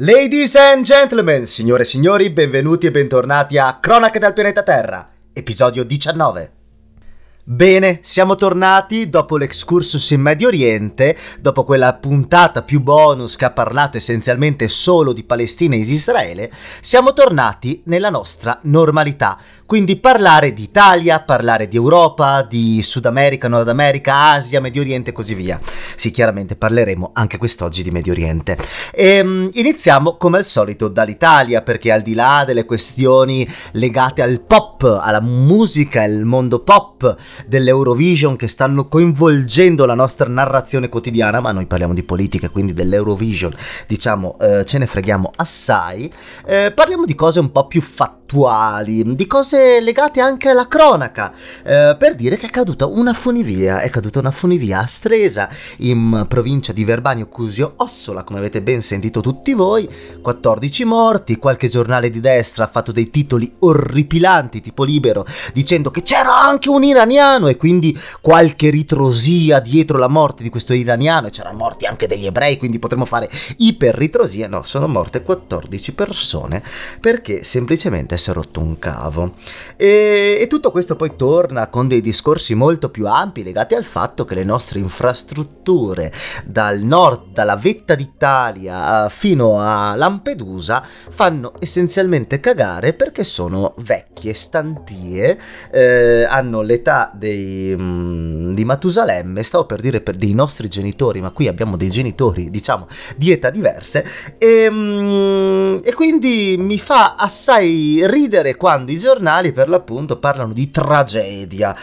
Ladies and gentlemen, signore e signori, benvenuti e bentornati a Cronache dal pianeta Terra, episodio 19. Bene, siamo tornati dopo l'excursus in Medio Oriente, dopo quella puntata più bonus che ha parlato essenzialmente solo di Palestina e Israele, siamo tornati nella nostra normalità. Quindi parlare di Italia, parlare di Europa, di Sud America, Nord America, Asia, Medio Oriente e così via. Sì, chiaramente parleremo anche quest'oggi di Medio Oriente. E, um, iniziamo come al solito dall'Italia, perché al di là delle questioni legate al pop, alla musica, il mondo pop, dell'Eurovision che stanno coinvolgendo la nostra narrazione quotidiana, ma noi parliamo di politica, quindi dell'Eurovision, diciamo, eh, ce ne freghiamo assai. Eh, parliamo di cose un po' più fattuali, di cose legate anche alla cronaca, eh, per dire che è caduta una funivia, è caduta una funivia a Stresa, in provincia di Verbanio Cusio Ossola, come avete ben sentito tutti voi, 14 morti, qualche giornale di destra ha fatto dei titoli orripilanti, tipo libero, dicendo che c'era anche un iraniano iraniano e quindi qualche ritrosia dietro la morte di questo iraniano e c'erano morti anche degli ebrei, quindi potremmo fare iperritrosie. No, sono morte 14 persone perché semplicemente si è rotto un cavo. E, e tutto questo poi torna con dei discorsi molto più ampi legati al fatto che le nostre infrastrutture dal nord, dalla vetta d'Italia fino a Lampedusa fanno essenzialmente cagare perché sono vecchie, stantie, eh, hanno l'età dei, um, di Matusalemme, stavo per dire per dei nostri genitori, ma qui abbiamo dei genitori, diciamo, di età diverse, e, um, e quindi mi fa assai ridere quando i giornali per l'appunto parlano di tragedia.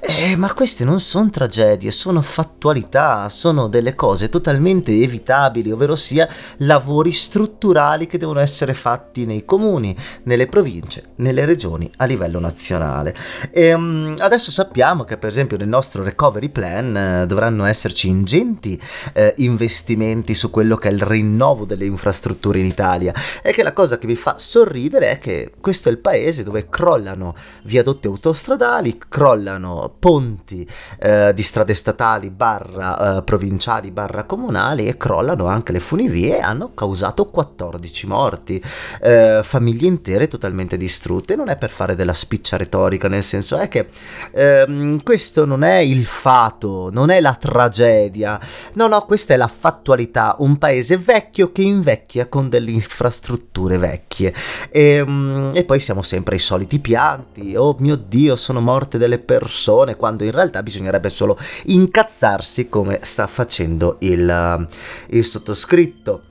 Eh, ma queste non sono tragedie, sono fattualità, sono delle cose totalmente evitabili, ovvero sia lavori strutturali che devono essere fatti nei comuni, nelle province, nelle regioni a livello nazionale. E, um, adesso sappiamo sappiamo che per esempio nel nostro recovery plan eh, dovranno esserci ingenti eh, investimenti su quello che è il rinnovo delle infrastrutture in Italia e che la cosa che mi fa sorridere è che questo è il paese dove crollano viadotti autostradali, crollano ponti eh, di strade statali barra eh, provinciali barra comunali e crollano anche le funivie hanno causato 14 morti, eh, famiglie intere totalmente distrutte. Non è per fare della spiccia retorica, nel senso è che ehm, questo non è il fato, non è la tragedia, no, no, questa è la fattualità, un paese vecchio che invecchia con delle infrastrutture vecchie. E, ehm, e poi siamo sempre ai soliti pianti, oh mio Dio, sono morte delle persone, quando in realtà bisognerebbe solo incazzarsi come sta facendo il, il sottoscritto.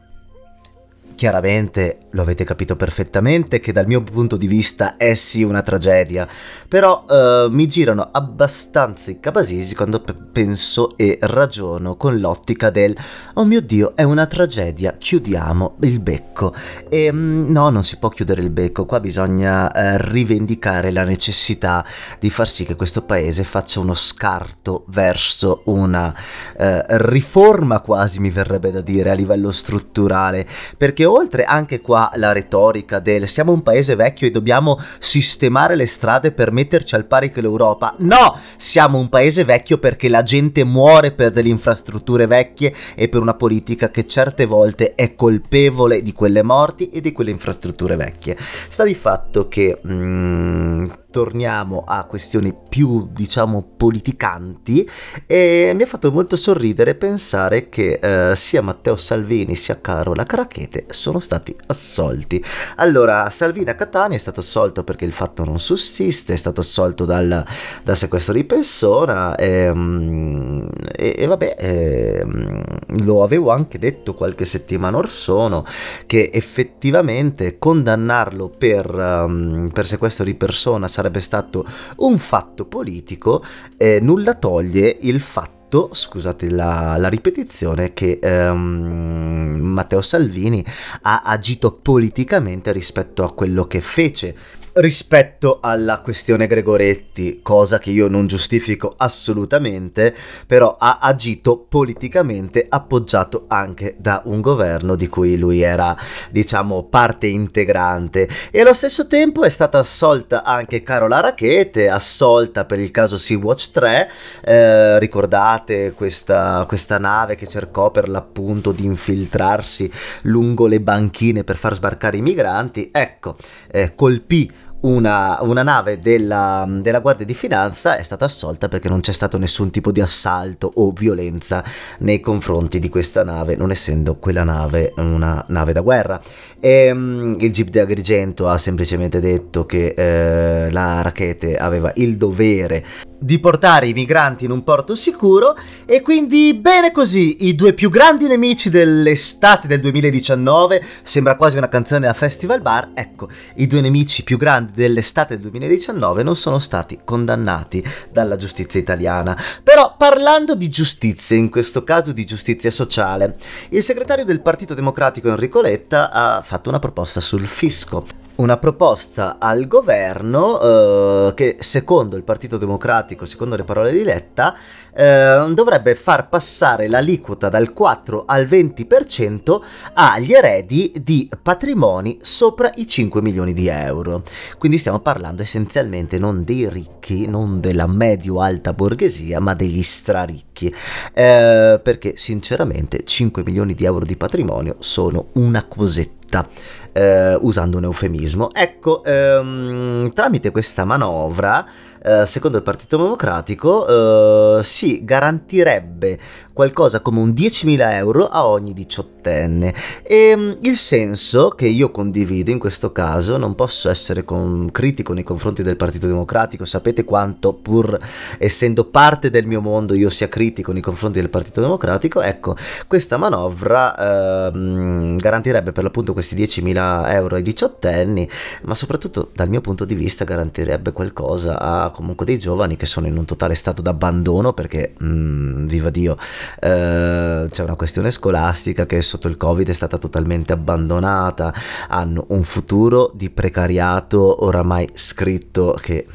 Chiaramente lo avete capito perfettamente che dal mio punto di vista è sì una tragedia, però eh, mi girano abbastanza i capasisi quando p- penso e ragiono con l'ottica del oh mio dio è una tragedia, chiudiamo il becco. E mm, no, non si può chiudere il becco, qua bisogna eh, rivendicare la necessità di far sì che questo paese faccia uno scarto verso una eh, riforma quasi mi verrebbe da dire a livello strutturale, perché oltre anche qua la retorica del siamo un paese vecchio e dobbiamo sistemare le strade per metterci al pari che l'Europa. No, siamo un paese vecchio perché la gente muore per delle infrastrutture vecchie e per una politica che certe volte è colpevole di quelle morti e di quelle infrastrutture vecchie. Sta di fatto che mm, torniamo a questioni più, diciamo, politicanti e mi ha fatto molto sorridere pensare che eh, sia Matteo Salvini sia Carola Carachete sono stati assolti. Allora, Salvini a Catania è stato assolto perché il fatto non sussiste, è stato assolto dal, dal sequestro di persona ehm, e, e vabbè, e, ehm, lo avevo anche detto qualche settimana or sono che effettivamente condannarlo per, um, per sequestro di persona sarebbe stato un fatto politico, eh, nulla toglie il fatto scusate la, la ripetizione, che um, Matteo Salvini ha agito politicamente rispetto a quello che fece rispetto alla questione Gregoretti, cosa che io non giustifico assolutamente, però ha agito politicamente appoggiato anche da un governo di cui lui era, diciamo, parte integrante. E allo stesso tempo è stata assolta anche Carola Rachete, assolta per il caso Sea-Watch 3, eh, ricordate questa, questa nave che cercò per l'appunto di infiltrarsi lungo le banchine per far sbarcare i migranti, ecco, eh, colpì una, una nave della, della, Guardia di Finanza è stata assolta perché non c'è stato nessun tipo di assalto o violenza nei confronti di questa nave, non essendo quella nave una nave da guerra. E, um, il Jeep di Agrigento ha semplicemente detto che eh, la Rachete aveva il dovere di portare i migranti in un porto sicuro e quindi bene così, i due più grandi nemici dell'estate del 2019, sembra quasi una canzone da Festival Bar, ecco, i due nemici più grandi dell'estate del 2019 non sono stati condannati dalla giustizia italiana. Però parlando di giustizia, in questo caso di giustizia sociale, il segretario del Partito Democratico Enrico Letta ha fatto una proposta sul fisco una proposta al governo eh, che secondo il Partito Democratico, secondo le parole di Letta, eh, dovrebbe far passare l'aliquota dal 4 al 20% agli eredi di patrimoni sopra i 5 milioni di euro. Quindi stiamo parlando essenzialmente non dei ricchi, non della medio-alta borghesia, ma degli straricchi. Eh, perché sinceramente 5 milioni di euro di patrimonio sono una cosetta eh, usando un eufemismo. Ecco, ehm, tramite questa manovra eh, secondo il Partito Democratico, eh, si garantirebbe qualcosa come un 10.000 euro a ogni diciottenne. E mm, il senso che io condivido in questo caso, non posso essere critico nei confronti del Partito Democratico, sapete quanto pur essendo parte del mio mondo io sia critico nei confronti del Partito Democratico, ecco, questa manovra eh, garantirebbe per l'appunto questi 10.000 euro ai diciottenni, ma soprattutto dal mio punto di vista garantirebbe qualcosa a comunque dei giovani che sono in un totale stato d'abbandono perché, mm, viva Dio, eh, c'è una questione scolastica che sotto il Covid è stata totalmente abbandonata, hanno un futuro di precariato oramai scritto che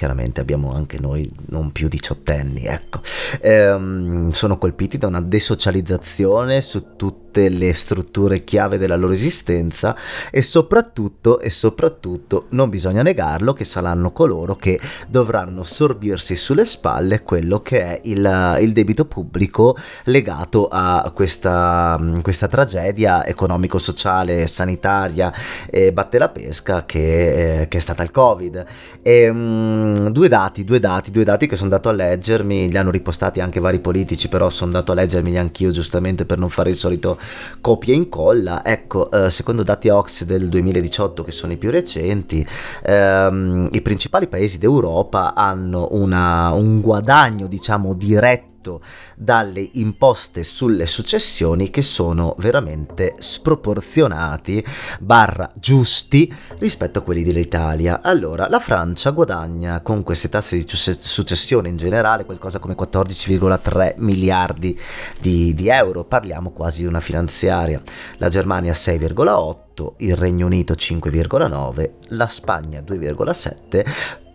chiaramente abbiamo anche noi non più diciottenni, ecco, ehm, sono colpiti da una desocializzazione su tutte le strutture chiave della loro esistenza e soprattutto, e soprattutto, non bisogna negarlo, che saranno coloro che dovranno sorbirsi sulle spalle quello che è il, il debito pubblico legato a questa, questa tragedia economico-sociale, sanitaria e batte la pesca che, eh, che è stata il Covid. E, ehm, mh, Mm, due dati, due dati, due dati che sono andato a leggermi, li hanno ripostati anche vari politici, però sono andato a leggermi anch'io giustamente per non fare il solito copia e incolla. Ecco, eh, secondo dati Ox del 2018 che sono i più recenti, ehm, i principali paesi d'Europa hanno una, un guadagno, diciamo, diretto detto dalle imposte sulle successioni che sono veramente sproporzionati barra giusti rispetto a quelli dell'Italia. Allora, la Francia guadagna con queste tasse di successione in generale qualcosa come 14,3 miliardi di, di euro, parliamo quasi di una finanziaria. La Germania 6,8 il Regno Unito 5,9, la Spagna 2,7,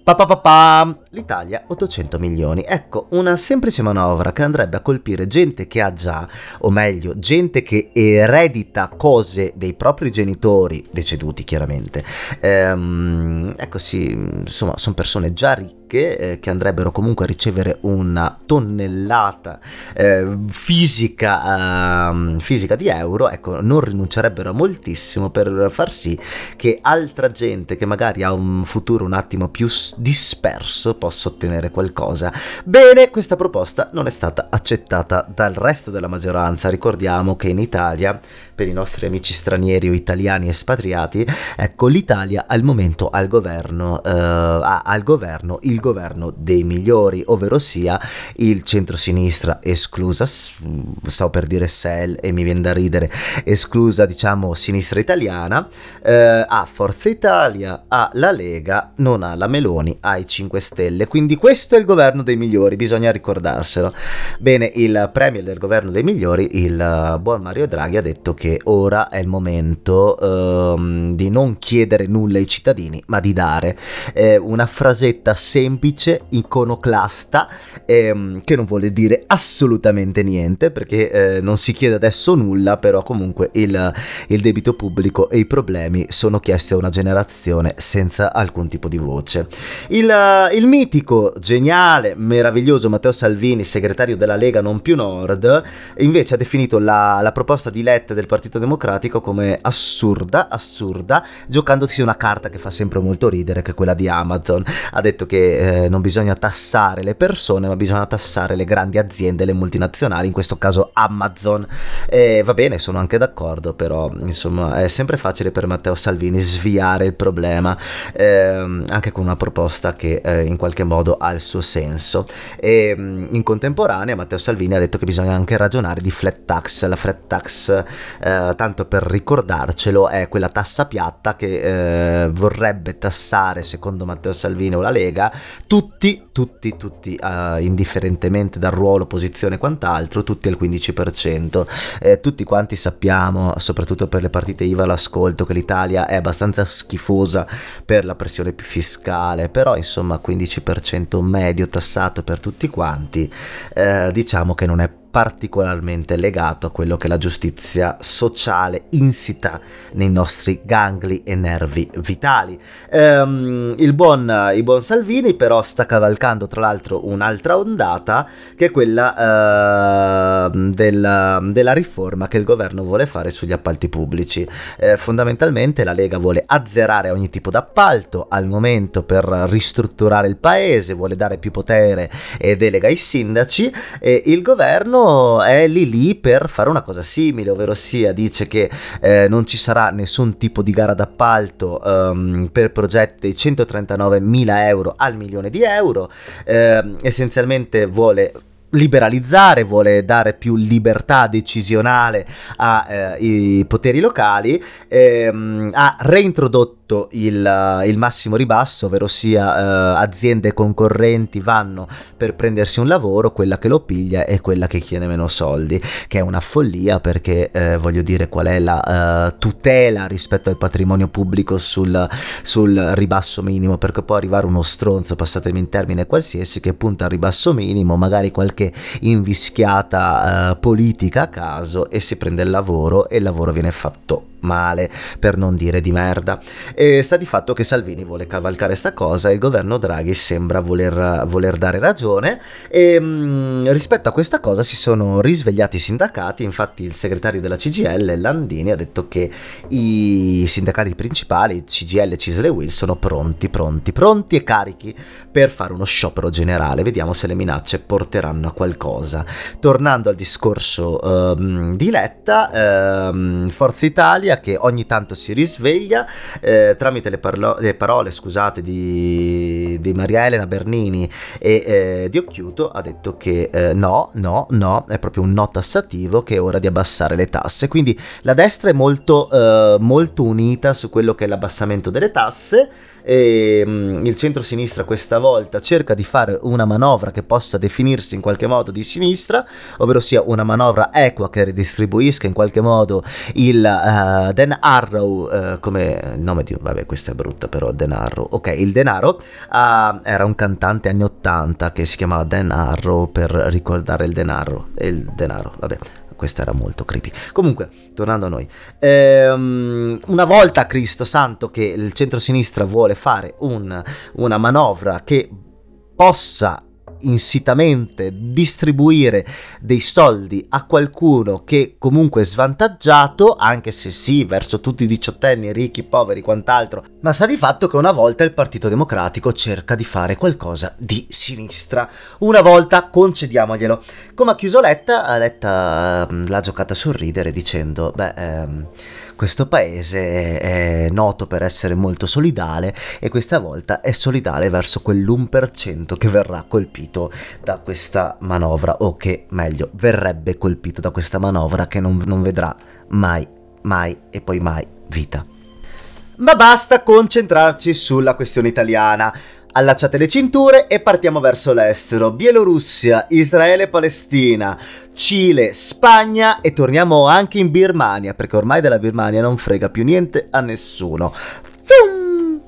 L'Italia 800 milioni. Ecco, una semplice manovra che andrebbe a colpire gente che ha già, o meglio, gente che eredita cose dei propri genitori, deceduti chiaramente. Ehm, ecco sì, insomma, sono persone già ricche ricche eh, che andrebbero comunque a ricevere una tonnellata eh, fisica, uh, fisica di euro, ecco, non rinuncerebbero a moltissimo per far sì che altra gente che magari ha un futuro un attimo più disperso possa ottenere qualcosa. Bene, questa proposta non è stata accettata dal resto della maggioranza. Ricordiamo che in Italia, per i nostri amici stranieri o italiani espatriati, ecco, l'Italia al momento al governo, uh, ha al governo il governo dei migliori, ovvero sia il centro-sinistra esclusa, stavo per dire SEL e mi viene da ridere, esclusa diciamo sinistra italiana, eh, ha Forza Italia, ha la Lega, non ha la Meloni, ha i 5 Stelle, quindi questo è il governo dei migliori, bisogna ricordarselo. Bene, il premier del governo dei migliori, il buon Mario Draghi, ha detto che ora è il momento ehm, di non chiedere nulla ai cittadini, ma di dare eh, una frasetta semplice, iconoclasta, ehm, che non vuole dire assolutamente niente, perché eh, non si chiede adesso nulla, però comunque il, il debito pubblico e i problemi sono chiesti a una generazione senza alcun tipo di voce. Il, il mitico, geniale, meraviglioso Matteo Salvini, segretario della Lega Non più Nord, invece ha definito la, la proposta di Letta del Partito Democratico come assurda, assurda, giocandosi una carta che fa sempre molto ridere, che è quella di Amazon. Ha detto che eh, non bisogna tassare le persone, ma bisogna tassare le grandi aziende, le multinazionali, in questo caso Amazon. E va bene, sono anche d'accordo, però insomma è sempre facile per Matteo Salvini sviare il problema, eh, anche con una proposta che eh, in qualche modo ha il suo senso. E in contemporanea Matteo Salvini ha detto che bisogna anche ragionare di flat tax. La flat tax, eh, tanto per ricordarcelo, è quella tassa piatta che eh, vorrebbe tassare, secondo Matteo Salvini o la Lega, tutti, tutti, tutti, uh, indifferentemente dal ruolo, posizione e quant'altro, tutti al 15%. Eh, tutti quanti sappiamo, soprattutto per le partite IVA all'ascolto, che l'Italia è abbastanza schifosa per la pressione fiscale, però insomma 15% medio tassato per tutti quanti, eh, diciamo che non è particolarmente legato a quello che la giustizia sociale insita nei nostri gangli e nervi vitali. Ehm, il, buon, il, buon, Salvini però sta cavalcando tra l'altro un'altra ondata che è quella eh, della, della, riforma che il governo vuole fare sugli appalti pubblici. Eh, fondamentalmente la Lega vuole azzerare ogni tipo d'appalto al momento per ristrutturare il paese, vuole dare più potere e delega ai sindaci e il governo è lì lì per fare una cosa simile, ovvero sia dice che eh, non ci sarà nessun tipo di gara d'appalto um, per progetti di 139 mila euro al milione di euro, eh, essenzialmente vuole liberalizzare, vuole dare più libertà decisionale ai eh, poteri locali, ehm, ha reintrodotto tutto il, eh, il massimo ribasso, ovvero sia eh, aziende concorrenti vanno per prendersi un lavoro, quella che lo piglia è quella che chiede meno soldi, che è una follia perché eh, voglio dire qual è la uh, tutela rispetto al patrimonio pubblico sul, sul, ribasso minimo, perché può arrivare uno stronzo, passatemi in termine qualsiasi, che punta al ribasso minimo, magari qualche invischiata uh, politica a caso e si prende il lavoro e il lavoro viene fatto male, per non dire di merda. E sta di fatto che Salvini vuole cavalcare sta cosa e il governo Draghi sembra voler, voler dare ragione e mh, mm, rispetto a questa cosa si sono risvegliati i sindacati, infatti il segretario della CGL, Landini, ha detto che i sindacati principali, CGL, Cisle e Will, sono pronti, pronti, pronti e carichi per fare uno sciopero generale. Vediamo se le minacce porteranno a qualcosa. Tornando al discorso uh, di Letta, uh, Forza Italia Italia che ogni tanto si risveglia eh, tramite le, parlo- le, parole scusate, di, di, Maria Elena Bernini e eh, di Occhiuto ha detto che eh, no, no, no, è proprio un no tassativo che è ora di abbassare le tasse. Quindi la destra è molto, eh, molto unita su quello che è l'abbassamento delle tasse e um, il centro-sinistra questa volta cerca di fare una manovra che possa definirsi in qualche modo di sinistra, ovvero sia una manovra equa che ridistribuisca in qualche modo il uh, Dan Arrow, uh, come il nome di... vabbè questa è brutta però, Dan Arrow, ok, il denaro, uh, era un cantante anni 80 che si chiamava Dan Arrow per ricordare il denaro, il denaro, vabbè questa era molto creepy. Comunque, tornando a noi, ehm, una volta Cristo Santo che il centro-sinistra vuole fare un, una manovra che possa insitamente distribuire dei soldi a qualcuno che comunque è svantaggiato, anche se sì, verso tutti i diciottenni, ricchi, poveri, quant'altro, ma sa di fatto che una volta il Partito Democratico cerca di fare qualcosa di sinistra. Una volta concediamoglielo. Come ha chiuso Letta, Letta ehm, l'ha giocata sul ridere dicendo, beh... Ehm, questo paese è noto per essere molto solidale e questa volta è solidale verso quell'1% che verrà colpito da questa manovra o che meglio verrebbe colpito da questa manovra che non, non vedrà mai, mai e poi mai vita. Ma basta concentrarci sulla questione italiana. Allacciate le cinture e partiamo verso l'estero. Bielorussia, Israele, Palestina, Cile, Spagna e torniamo anche in Birmania, perché ormai della Birmania non frega più niente a nessuno. Fum!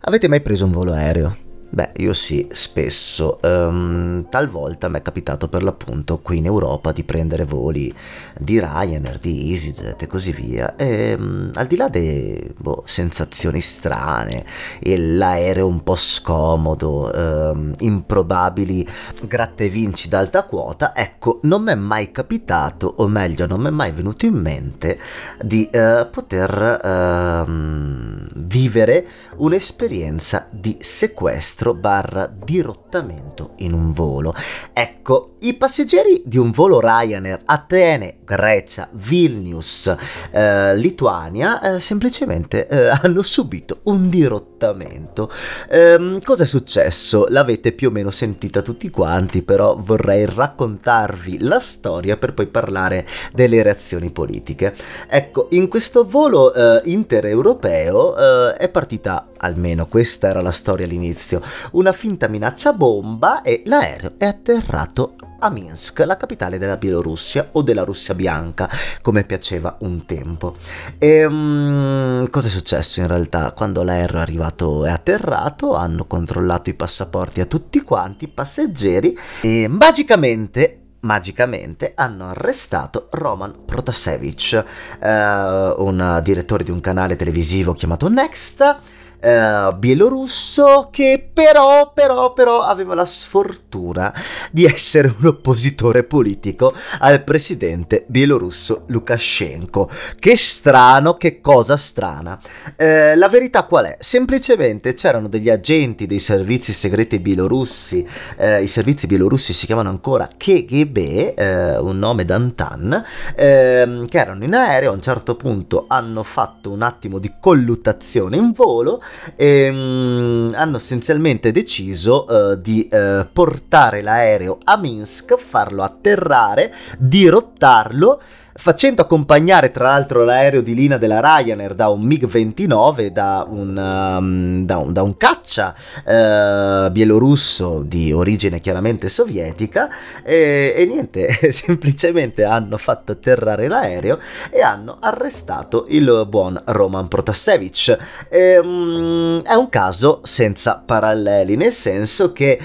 Avete mai preso un volo aereo? Beh, io sì, spesso. Um, talvolta mi è capitato per l'appunto qui in Europa di prendere voli di Ryanair, di EasyJet e così via. E um, al di là delle boh, sensazioni strane, l'aereo un po' scomodo, um, improbabili gratta e vinci d'alta quota, ecco, non mi è mai capitato, o meglio, non mi è mai venuto in mente di uh, poter uh, vivere un'esperienza di sequestro barra dirottamento in un volo. Ecco, i passeggeri di un volo Ryanair Atene, Grecia, Vilnius, eh, Lituania eh, semplicemente eh, hanno subito un dirottamento. Ehm, cosa è successo? L'avete più o meno sentita tutti quanti, però vorrei raccontarvi la storia per poi parlare delle reazioni politiche. Ecco, in questo volo eh, intereuropeo eh, è partita, almeno questa era la storia all'inizio, una finta minaccia bomba e l'aereo è atterrato a Minsk, la capitale della Bielorussia o della Russia bianca, come piaceva un tempo. E um, cosa è successo in realtà? Quando l'aereo è arrivato e atterrato, hanno controllato i passaporti a tutti quanti i passeggeri e magicamente magicamente hanno arrestato Roman Protasevich, eh, un direttore di un canale televisivo chiamato Next, eh, bielorusso che però, però, però aveva la sfortuna di essere un oppositore politico al presidente bielorusso Lukashenko. Che strano, che cosa strana. Eh, la verità qual è? Semplicemente c'erano degli agenti dei servizi segreti bielorussi, eh, i servizi bielorussi si chiamano ancora KGB, eh, un nome d'antan, ehm, che erano in aereo, a un certo punto hanno fatto un attimo di colluttazione in volo e um, hanno essenzialmente deciso uh, di uh, portare l'aereo a Minsk, farlo atterrare, dirottarlo facendo accompagnare tra l'altro l'aereo di linea della Ryanair da un MiG-29, da un, um, da un, da un caccia uh, bielorusso di origine chiaramente sovietica e, e, niente, semplicemente hanno fatto atterrare l'aereo e hanno arrestato il buon Roman Protasevich. E, um, è un caso senza paralleli, nel senso che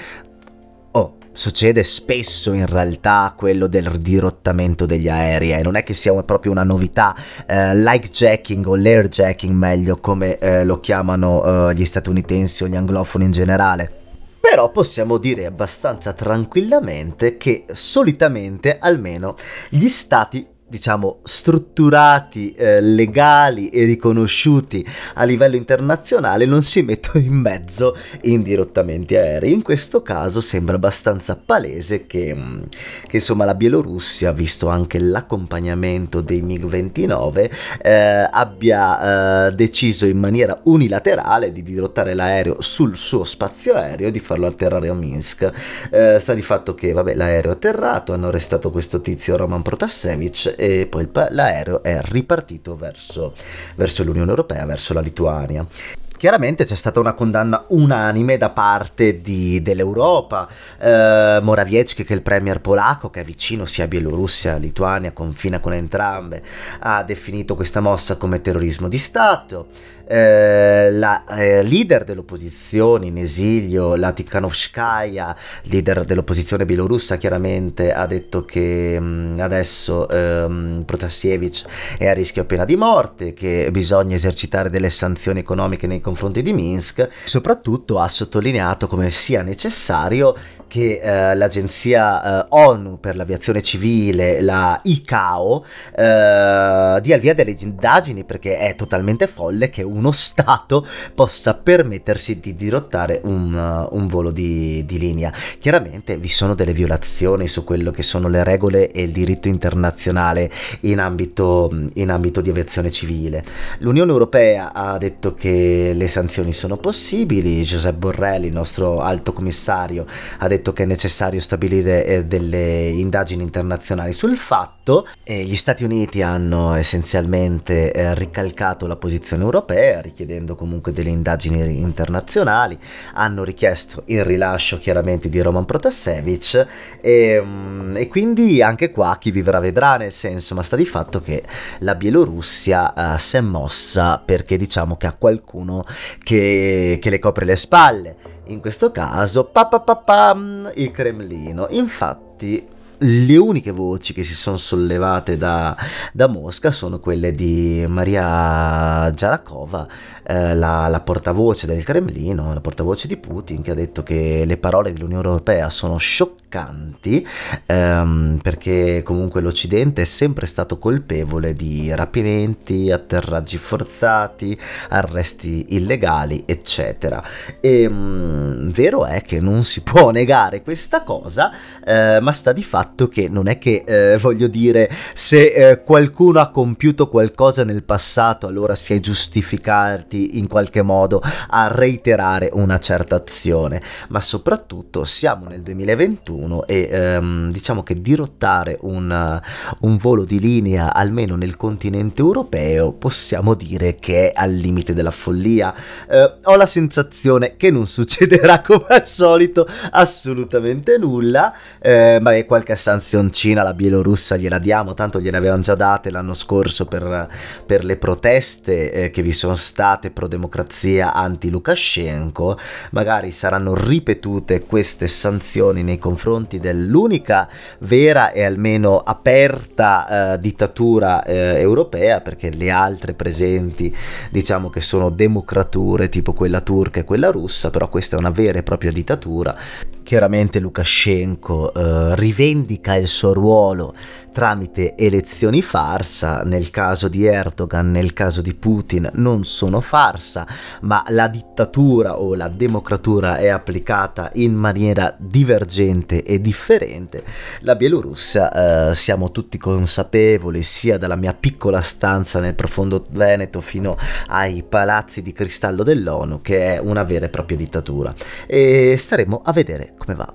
succede spesso in realtà quello del dirottamento degli aerei, eh. non è che sia proprio una novità, eh, like jacking o lair jacking meglio come eh, lo chiamano eh, gli statunitensi o gli anglofoni in generale. Però possiamo dire abbastanza tranquillamente che solitamente almeno gli stati diciamo, strutturati, eh, legali e riconosciuti a livello internazionale non si mettono in mezzo in dirottamenti aerei. In questo caso sembra abbastanza palese che, mm, che insomma la Bielorussia, visto anche l'accompagnamento dei MiG-29, eh, abbia eh, deciso in maniera unilaterale di dirottare l'aereo sul suo spazio aereo e di farlo atterrare a Minsk. Eh, sta di fatto che vabbè, l'aereo è atterrato, hanno arrestato questo tizio Roman Protasevich e poi l'aereo è ripartito verso, verso l'Unione Europea, verso la Lituania. Chiaramente c'è stata una condanna unanime da parte di, dell'Europa. Eh, Morawiecki, che è il premier polacco, che è vicino sia a Bielorussia Lituania, confina con entrambe, ha definito questa mossa come terrorismo di Stato. Eh, la eh, leader dell'opposizione in esilio, la Tikhanovskaya, leader dell'opposizione bielorussa, chiaramente ha detto che mh, mm, adesso ehm, Protasiewicz è a rischio pena di morte, che bisogna esercitare delle sanzioni economiche nei confronti di Minsk. Soprattutto ha sottolineato come sia necessario che eh, l'agenzia eh, ONU per l'aviazione civile, la ICAO, eh, dia il via delle indagini perché è totalmente folle che uno Stato possa permettersi di dirottare un, uh, un volo di, di, linea. Chiaramente vi sono delle violazioni su quello che sono le regole e il diritto internazionale in ambito, in ambito di aviazione civile. L'Unione Europea ha detto che le sanzioni sono possibili, Giuseppe Borrelli, il nostro alto commissario, ha detto che è necessario stabilire eh, delle indagini internazionali. Sul fatto e gli Stati Uniti hanno essenzialmente eh, ricalcato la posizione europea richiedendo comunque delle indagini internazionali, hanno richiesto il rilascio chiaramente di Roman Protasevich. E, mm, e quindi anche qua chi vivrà vedrà nel senso ma sta di fatto che la Bielorussia uh, si è mossa perché diciamo che ha qualcuno che, che le copre le spalle in questo caso pa, pa, pa, pa, il Cremlino. Infatti le uniche voci che si sono sollevate da, da Mosca sono quelle di Maria Giarakova, eh, la, la, portavoce del Cremlino, la portavoce di Putin, che ha detto che le parole dell'Unione Europea sono scioccanti ehm, perché comunque l'Occidente è sempre stato colpevole di rapimenti, atterraggi forzati, arresti illegali, eccetera. E mh, mm, vero è che non si può negare questa cosa, eh, ma sta di fatto che non è che eh, voglio dire se eh, qualcuno ha compiuto qualcosa nel passato allora si è giustificati portati in qualche modo a reiterare una certa azione, ma soprattutto siamo nel 2021 e ehm, diciamo che dirottare un, un volo di linea almeno nel continente europeo possiamo dire che è al limite della follia. Eh, ho la sensazione che non succederà come al solito assolutamente nulla, eh, ma è qualche sanzioncina la Bielorussia gliela diamo, tanto gliene avevano già date l'anno scorso per, per le proteste eh, che vi sono state state pro-democrazia anti-Lukashenko, magari saranno ripetute queste sanzioni nei confronti dell'unica vera e almeno aperta eh, dittatura eh, europea, perché le altre presenti diciamo che sono democrature tipo quella turca e quella russa, però questa è una vera e propria dittatura. Chiaramente Lukashenko eh, rivendica il suo ruolo tramite elezioni farsa, nel caso di Erdogan, nel caso di Putin non sono farsa, ma la dittatura o la democratura è applicata in maniera divergente e differente. La Bielorussia, eh, siamo tutti consapevoli, sia dalla mia piccola stanza nel profondo Veneto fino ai palazzi di cristallo dell'ONU, che è una vera e propria dittatura. E staremo a vedere come va.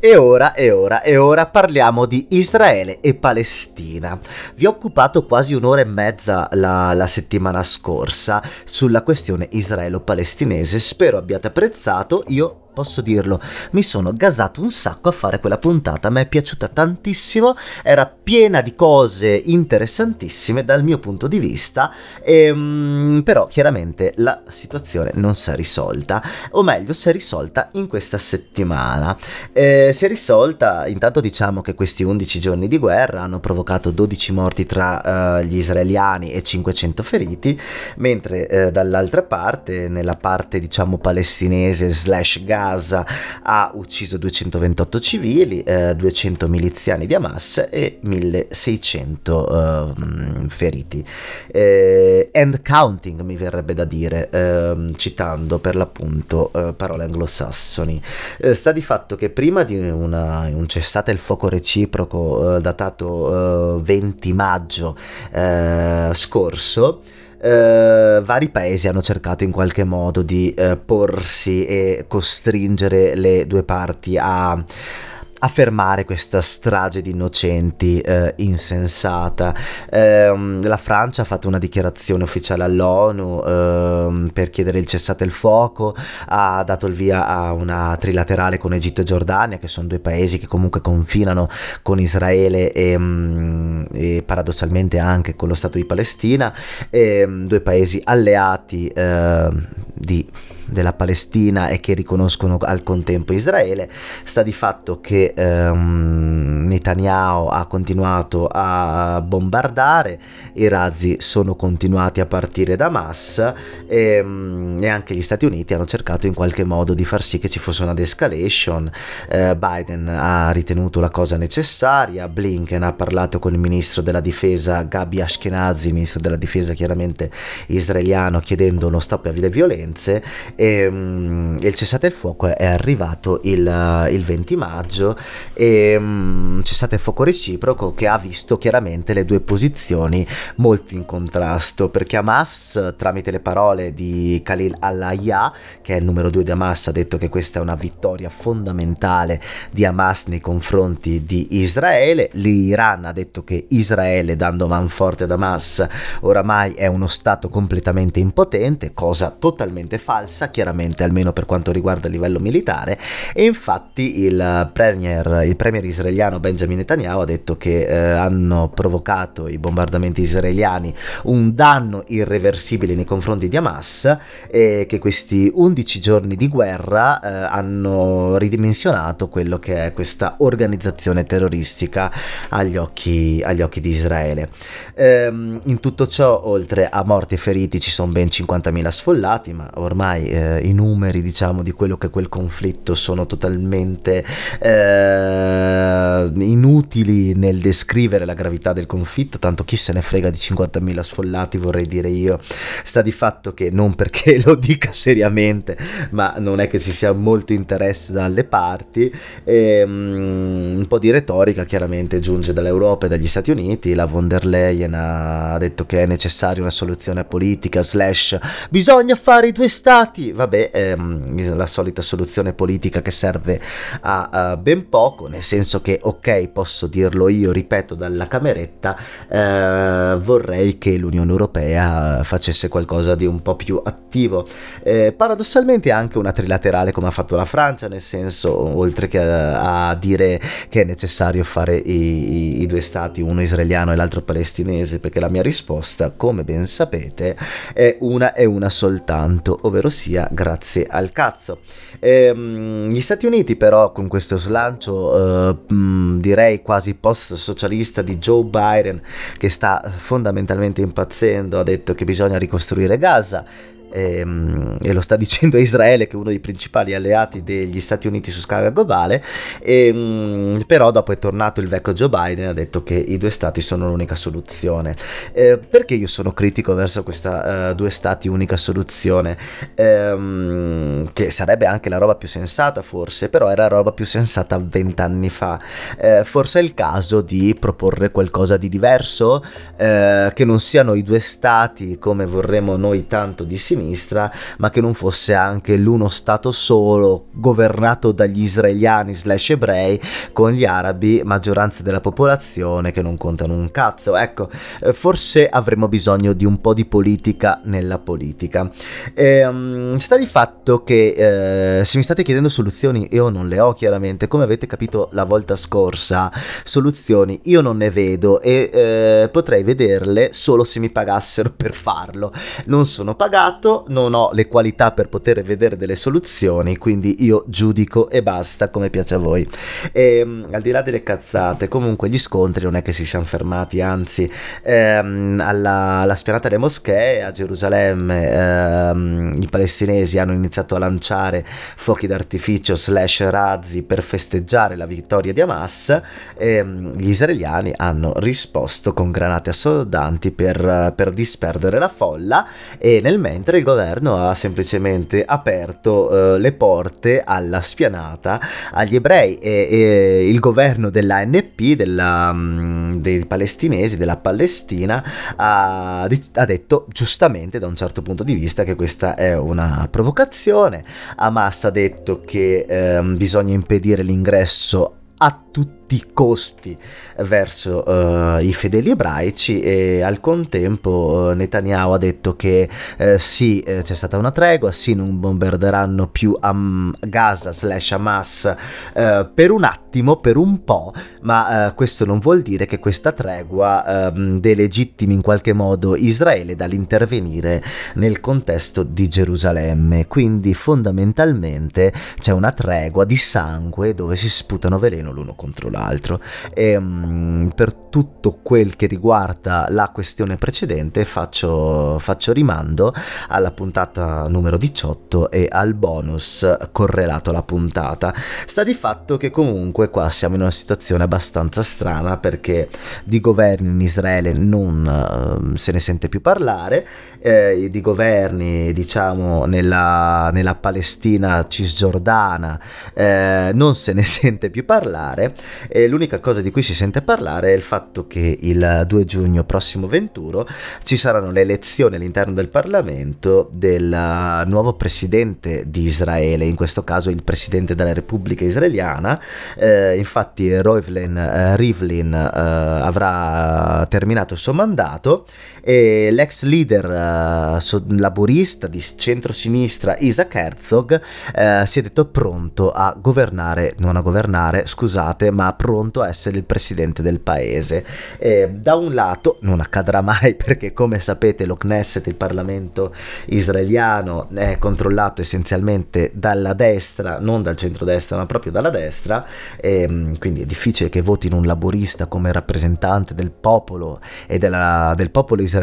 E ora, e ora, e ora parliamo di Israele e Palestina. Vi ho occupato quasi un'ora e mezza la, la settimana scorsa sulla questione israelo-palestinese, spero abbiate apprezzato, io posso dirlo, mi sono gasato un sacco a fare quella puntata, mi è piaciuta tantissimo, era piena di cose interessantissime dal mio punto di vista, ehm, però chiaramente la situazione non si è risolta, o meglio si è risolta in questa settimana. Eh, si è risolta, intanto diciamo che questi 11 giorni di guerra hanno provocato 12 morti tra uh, gli israeliani e 500 feriti, mentre eh, dall'altra parte, nella parte diciamo palestinese slash Gaza, Gaza ha ucciso 228 civili, eh, 200 miliziani di Hamas e 1600 eh, feriti. Eh, and counting mi verrebbe da dire, ehm, citando per l'appunto eh, parole anglosassoni. Eh, sta di fatto che prima di una, un cessate il fuoco reciproco eh, datato 20 maggio scorso, eh, vari paesi hanno cercato in qualche modo di eh, porsi e costringere le due parti a a fermare questa strage di innocenti eh, insensata. Eh, la Francia ha fatto una dichiarazione ufficiale all'ONU eh, per chiedere il cessate il fuoco, ha dato il via a una trilaterale con Egitto e Giordania, che sono due paesi che comunque confinano con Israele e, mm, e paradossalmente anche con lo Stato di Palestina, e, mm, due paesi alleati ehm, di della Palestina e che riconoscono al contempo Israele. Sta di fatto che ehm, Netanyahu ha continuato a bombardare, i razzi sono continuati a partire da Hamas e, ehm, e, anche gli Stati Uniti hanno cercato in qualche modo di far sì che ci fosse una de-escalation. Eh, Biden ha ritenuto la cosa necessaria, Blinken ha parlato con il ministro della difesa Gabi Ashkenazi, ministro della difesa chiaramente israeliano, chiedendo uno stop alle violenze e, um, il cessate il fuoco è arrivato il, il 20 maggio e um, cessate il fuoco reciproco che ha visto chiaramente le due posizioni molto in contrasto perché Hamas tramite le parole di Khalil al-Ayya che è il numero due di Hamas ha detto che questa è una vittoria fondamentale di Hamas nei confronti di Israele. l'Iran ha detto che Israele dando manforte ad Hamas oramai è uno stato completamente impotente cosa totalmente falsa chiaramente almeno per quanto riguarda il livello militare e infatti il premier, il premier israeliano Benjamin Netanyahu ha detto che eh, hanno provocato i bombardamenti israeliani un danno irreversibile nei confronti di Hamas e che questi 11 giorni di guerra eh, hanno ridimensionato quello che è questa organizzazione terroristica agli occhi, agli occhi di Israele. Ehm, in tutto ciò, oltre a morti e feriti, ci sono ben 50.000 sfollati, ma ormai eh, i numeri diciamo di quello che è quel conflitto sono totalmente eh, inutili nel descrivere la gravità del conflitto, tanto chi se ne frega di 50.000 sfollati vorrei dire io, sta di fatto che non perché lo dica seriamente, ma non è che ci sia molto interesse dalle parti, e, um, un po' di retorica chiaramente giunge dall'Europa e dagli Stati Uniti, la von der Leyen ha detto che è necessaria una soluzione politica slash bisogna fare i due stati, vabbè ehm, la solita soluzione politica che serve a, a, ben poco, nel senso che ok posso dirlo io, ripeto dalla cameretta, eh, vorrei che l'Unione Europea facesse qualcosa di un po' più attivo, eh, paradossalmente anche una trilaterale come ha fatto la Francia, nel senso oltre che a, a dire che è necessario fare i, i, i due stati, uno israeliano e l'altro palestinese, perché la mia risposta, come ben sapete, è una e una soltanto, ovvero sia grazie al cazzo. Ehm, gli Stati Uniti però con questo slancio eh, mh, direi quasi post-socialista di Joe Biden che sta fondamentalmente impazzendo, ha detto che bisogna ricostruire Gaza e, ehm, e, lo sta dicendo Israele che è uno dei principali alleati degli Stati Uniti su scala globale e, ehm, però dopo è tornato il vecchio Joe Biden e ha detto che i due stati sono l'unica soluzione. Eh, perché io sono critico verso questa uh, due stati unica soluzione? Ehm, che sarebbe anche la roba più sensata forse però era la roba più sensata vent'anni fa. Eh, forse è il caso di proporre qualcosa di diverso? Eh, che non siano i due stati come vorremmo noi tanto di sinistra sinistra, ma che non fosse anche l'uno stato solo governato dagli israeliani slash ebrei con gli arabi, maggioranza della popolazione che non contano un cazzo. Ecco, eh, forse avremmo bisogno di un po' di politica nella politica. E, um, sta di fatto che eh, se mi state chiedendo soluzioni, io non le ho chiaramente, come avete capito la volta scorsa, soluzioni io non ne vedo e eh, potrei vederle solo se mi pagassero per farlo. Non sono pagato fatto non ho le qualità per poter vedere delle soluzioni, quindi io giudico e basta come piace a voi. E, ehm, al di là delle cazzate, comunque gli scontri non è che si siano fermati, anzi ehm, alla, alla, spianata delle moschee a Gerusalemme ehm, i palestinesi hanno iniziato a lanciare fuochi d'artificio slash razzi per festeggiare la vittoria di Hamas e ehm, gli israeliani hanno risposto con granate assordanti per, per disperdere la folla e nel mentre il governo ha semplicemente aperto eh, le porte alla spianata agli ebrei e, e il governo dell'ANP, della, um, dei palestinesi, della Palestina, ha, ha, detto giustamente da un certo punto di vista che questa è una provocazione. Hamas ha detto che eh, bisogna impedire l'ingresso a tutti tutti i costi verso uh, i fedeli ebraici e al contempo uh, Netanyahu ha detto che uh, sì c'è stata una tregua, sì non bombarderanno più Am- Gaza slash Hamas per un attimo, per un po', ma questo non vuol dire che questa tregua um, delegittimi in qualche modo Israele dall'intervenire nel contesto di Gerusalemme, quindi fondamentalmente c'è una tregua di sangue dove si sputano veleno l'uno contro l'altro. E um, per tutto quel che riguarda la questione precedente faccio, faccio rimando alla puntata numero 18 e al bonus correlato alla puntata. Sta di fatto che comunque qua siamo in una situazione abbastanza strana perché di governi in Israele non uh, se ne sente più parlare, eh, di governi diciamo nella, nella Palestina cisgiordana eh, non se ne sente più parlare e l'unica cosa di cui si sente parlare è il fatto che il 2 giugno prossimo 21 ci saranno le elezioni all'interno del Parlamento del nuovo presidente di Israele, in questo caso il presidente della Repubblica Israeliana. Eh, infatti Reuven eh, Rivlin eh, avrà terminato il suo mandato e l'ex leader eh, laborista di centrosinistra Isaac Herzog eh, si è detto pronto a governare, non a governare, scusate, ma pronto a essere il presidente del paese. E da un lato non accadrà mai perché come sapete lo Knesset, il Parlamento israeliano, è controllato essenzialmente dalla destra, non dal centrodestra, ma proprio dalla destra, e mm, quindi è difficile che votino un laborista come rappresentante del popolo e della, del popolo israeliano,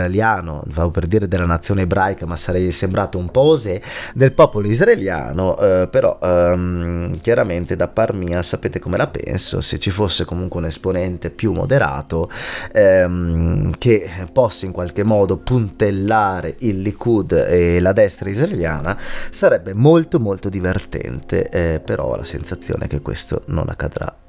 stavo per dire della nazione ebraica, ma sarei sembrato un po' osè, del popolo israeliano, eh, però ehm, chiaramente da par mia sapete come la penso, se ci fosse comunque un esponente più moderato ehm, che possa in qualche modo puntellare il Likud e la destra israeliana sarebbe molto molto divertente, eh, però ho la sensazione che questo non accadrà.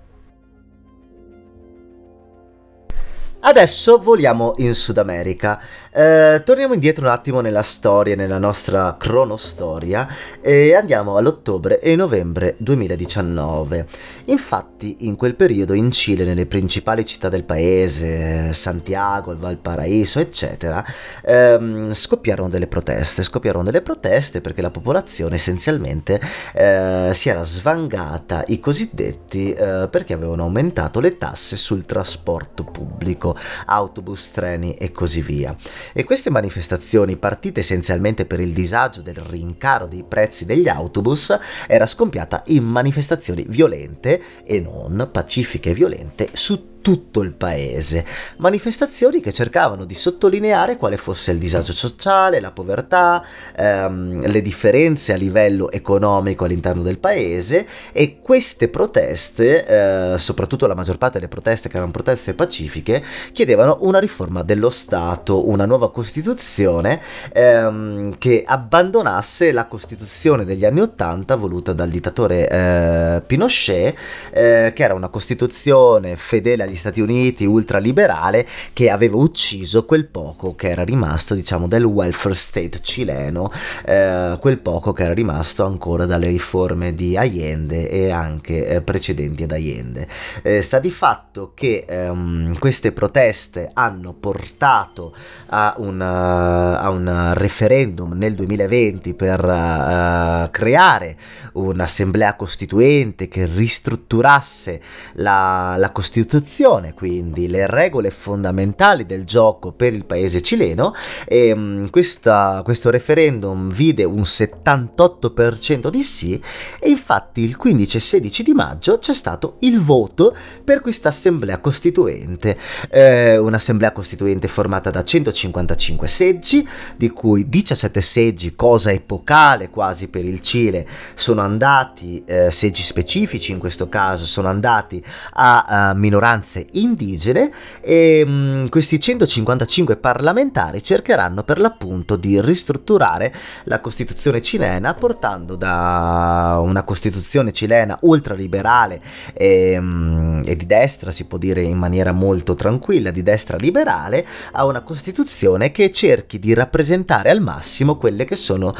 Adesso voliamo in Sud America. Eh, torniamo indietro un attimo nella storia, nella nostra cronostoria e andiamo all'ottobre e novembre 2019. Infatti in quel periodo in Cile, nelle principali città del paese, Santiago, il Valparaíso, eccetera, ehm, scoppiarono delle proteste. Scoppiarono delle proteste perché la popolazione essenzialmente eh, si era svangata, i cosiddetti, eh, perché avevano aumentato le tasse sul trasporto pubblico autobus, treni e così via. E queste manifestazioni, partite essenzialmente per il disagio del rincaro dei prezzi degli autobus, era scompiata in manifestazioni violente e non pacifiche e violente su tutto il paese, manifestazioni che cercavano di sottolineare quale fosse il disagio sociale, la povertà, ehm, le differenze a livello economico all'interno del paese e queste proteste, eh, soprattutto la maggior parte delle proteste che erano proteste pacifiche, chiedevano una riforma dello Stato, una nuova Costituzione ehm, che abbandonasse la Costituzione degli anni Ottanta voluta dal dittatore eh, Pinochet, eh, che era una Costituzione fedele agli Stati Uniti, ultraliberale, che aveva ucciso quel poco che era rimasto, diciamo, del welfare state cileno, eh, quel poco che era rimasto ancora dalle riforme di Allende e anche eh, precedenti ad Allende. Eh, sta di fatto che ehm, queste proteste hanno portato a un, uh, a un referendum nel 2020 per uh, creare un'assemblea costituente che ristrutturasse la, la Costituzione Costituzione, quindi le regole fondamentali del gioco per il paese cileno e um, questa, questo referendum vide un 78% di sì e infatti il 15 e 16 di maggio c'è stato il voto per questa assemblea costituente, eh, un'assemblea costituente formata da 155 seggi, di cui 17 seggi, cosa epocale quasi per il Cile, sono andati, eh, seggi specifici in questo caso, sono andati a, a minoranze minoranze indigene e mh, mm, questi 155 parlamentari cercheranno per l'appunto di ristrutturare la Costituzione cilena portando da una Costituzione cilena ultraliberale e, mh, mm, e di destra, si può dire in maniera molto tranquilla, di destra liberale, a una Costituzione che cerchi di rappresentare al massimo quelle che sono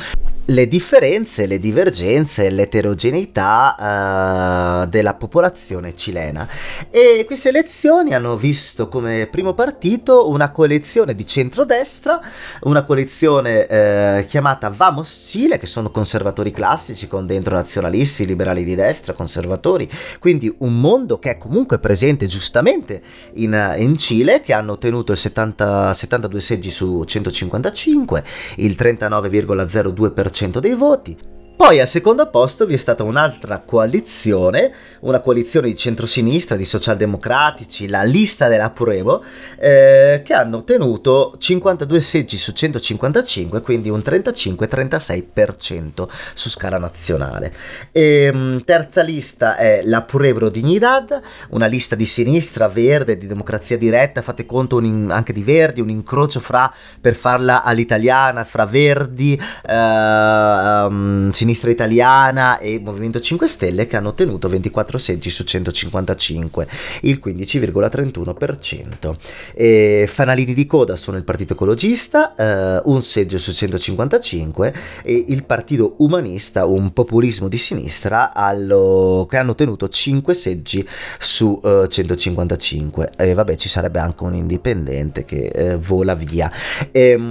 le differenze, le divergenze, l'eterogeneità uh, della popolazione cilena. E queste elezioni hanno visto come primo partito una coalizione di centrodestra, una coalizione uh, chiamata Vamos Cile, che sono conservatori classici con dentro nazionalisti, liberali di destra, conservatori, quindi un mondo che è comunque presente giustamente in, in Cile, che hanno ottenuto il 70, 72 seggi su 155, il 39,02% dei voti poi al secondo posto vi è stata un'altra coalizione, una coalizione di centrosinistra, di socialdemocratici, la lista della Pruebo, eh, che hanno ottenuto 52 seggi su 155, quindi un 35-36% su scala nazionale. E, ehm, terza lista è la Pueblo Dignidad, una lista di sinistra, verde, di democrazia diretta, fate conto in, anche di verdi, un incrocio fra, per farla all'italiana, fra verdi, eh, um, Sinistra Italiana e Movimento 5 Stelle che hanno ottenuto 24 seggi su 155, il 15,31%. E fanalini di coda sono il Partito Ecologista, eh, un seggio su 155 e il Partito Umanista, un populismo di sinistra, allo, che hanno ottenuto 5 seggi su eh, 155. E vabbè, ci sarebbe anche un indipendente che eh, vola via. E, ehm,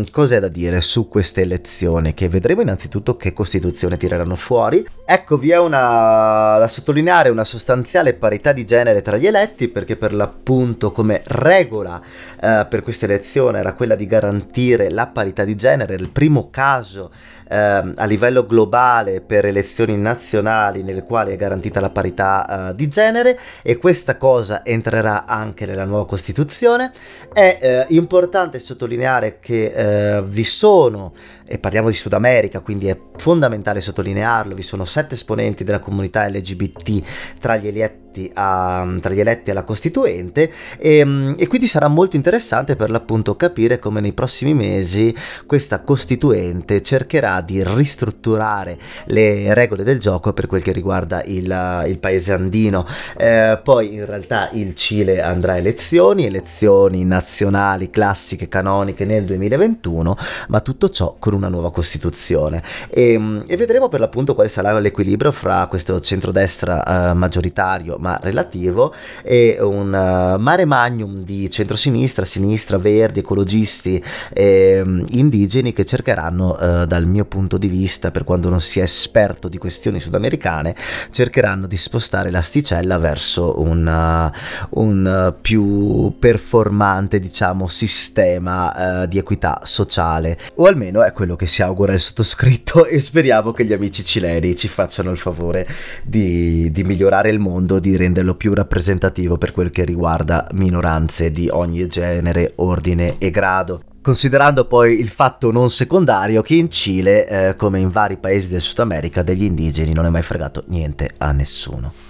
mh, cos'è da dire su queste elezioni? Che vedremo innanzitutto innanzitutto che Costituzione tireranno fuori. Ecco, vi è una, da sottolineare una sostanziale parità di genere tra gli eletti, perché per l'appunto come regola eh, per questa elezione era quella di garantire la parità di genere, il primo caso eh, a livello globale per elezioni nazionali nelle quali è garantita la parità eh, di genere e questa cosa entrerà anche nella nuova Costituzione. È eh, importante sottolineare che eh, vi sono, e parliamo di Sud America, quindi è fondamentale sottolinearlo, vi sono sette esponenti della comunità LGBT tra gli eletti eletti, a, tra gli eletti alla Costituente e, ehm, e, quindi sarà molto interessante per l'appunto capire come nei prossimi mesi questa Costituente cercherà di ristrutturare le regole del gioco per quel che riguarda il, il paese andino. Eh, poi in realtà il Cile andrà a elezioni, elezioni nazionali classiche, canoniche nel 2021, ma tutto ciò con una nuova Costituzione. E, ehm, e vedremo per l'appunto quale sarà l'equilibrio fra questo centrodestra uh, maggioritario ma relativo, e un uh, mare magnum di centrosinistra, sinistra, verdi, ecologisti e um, indigeni che cercheranno, uh, dal mio punto di vista, per quando non si è esperto di questioni sudamericane, cercheranno di spostare l'asticella verso un, uh, un più performante, diciamo, sistema di equità sociale, o almeno è quello che si augura il sottoscritto e speriamo che gli amici cileni ci facciano il favore di, di migliorare il mondo, di renderlo più rappresentativo per quel che riguarda minoranze di ogni genere, ordine e grado. Considerando poi il fatto non secondario che in Cile, eh, come in vari paesi del Sud America, degli indigeni non è mai fregato niente a nessuno.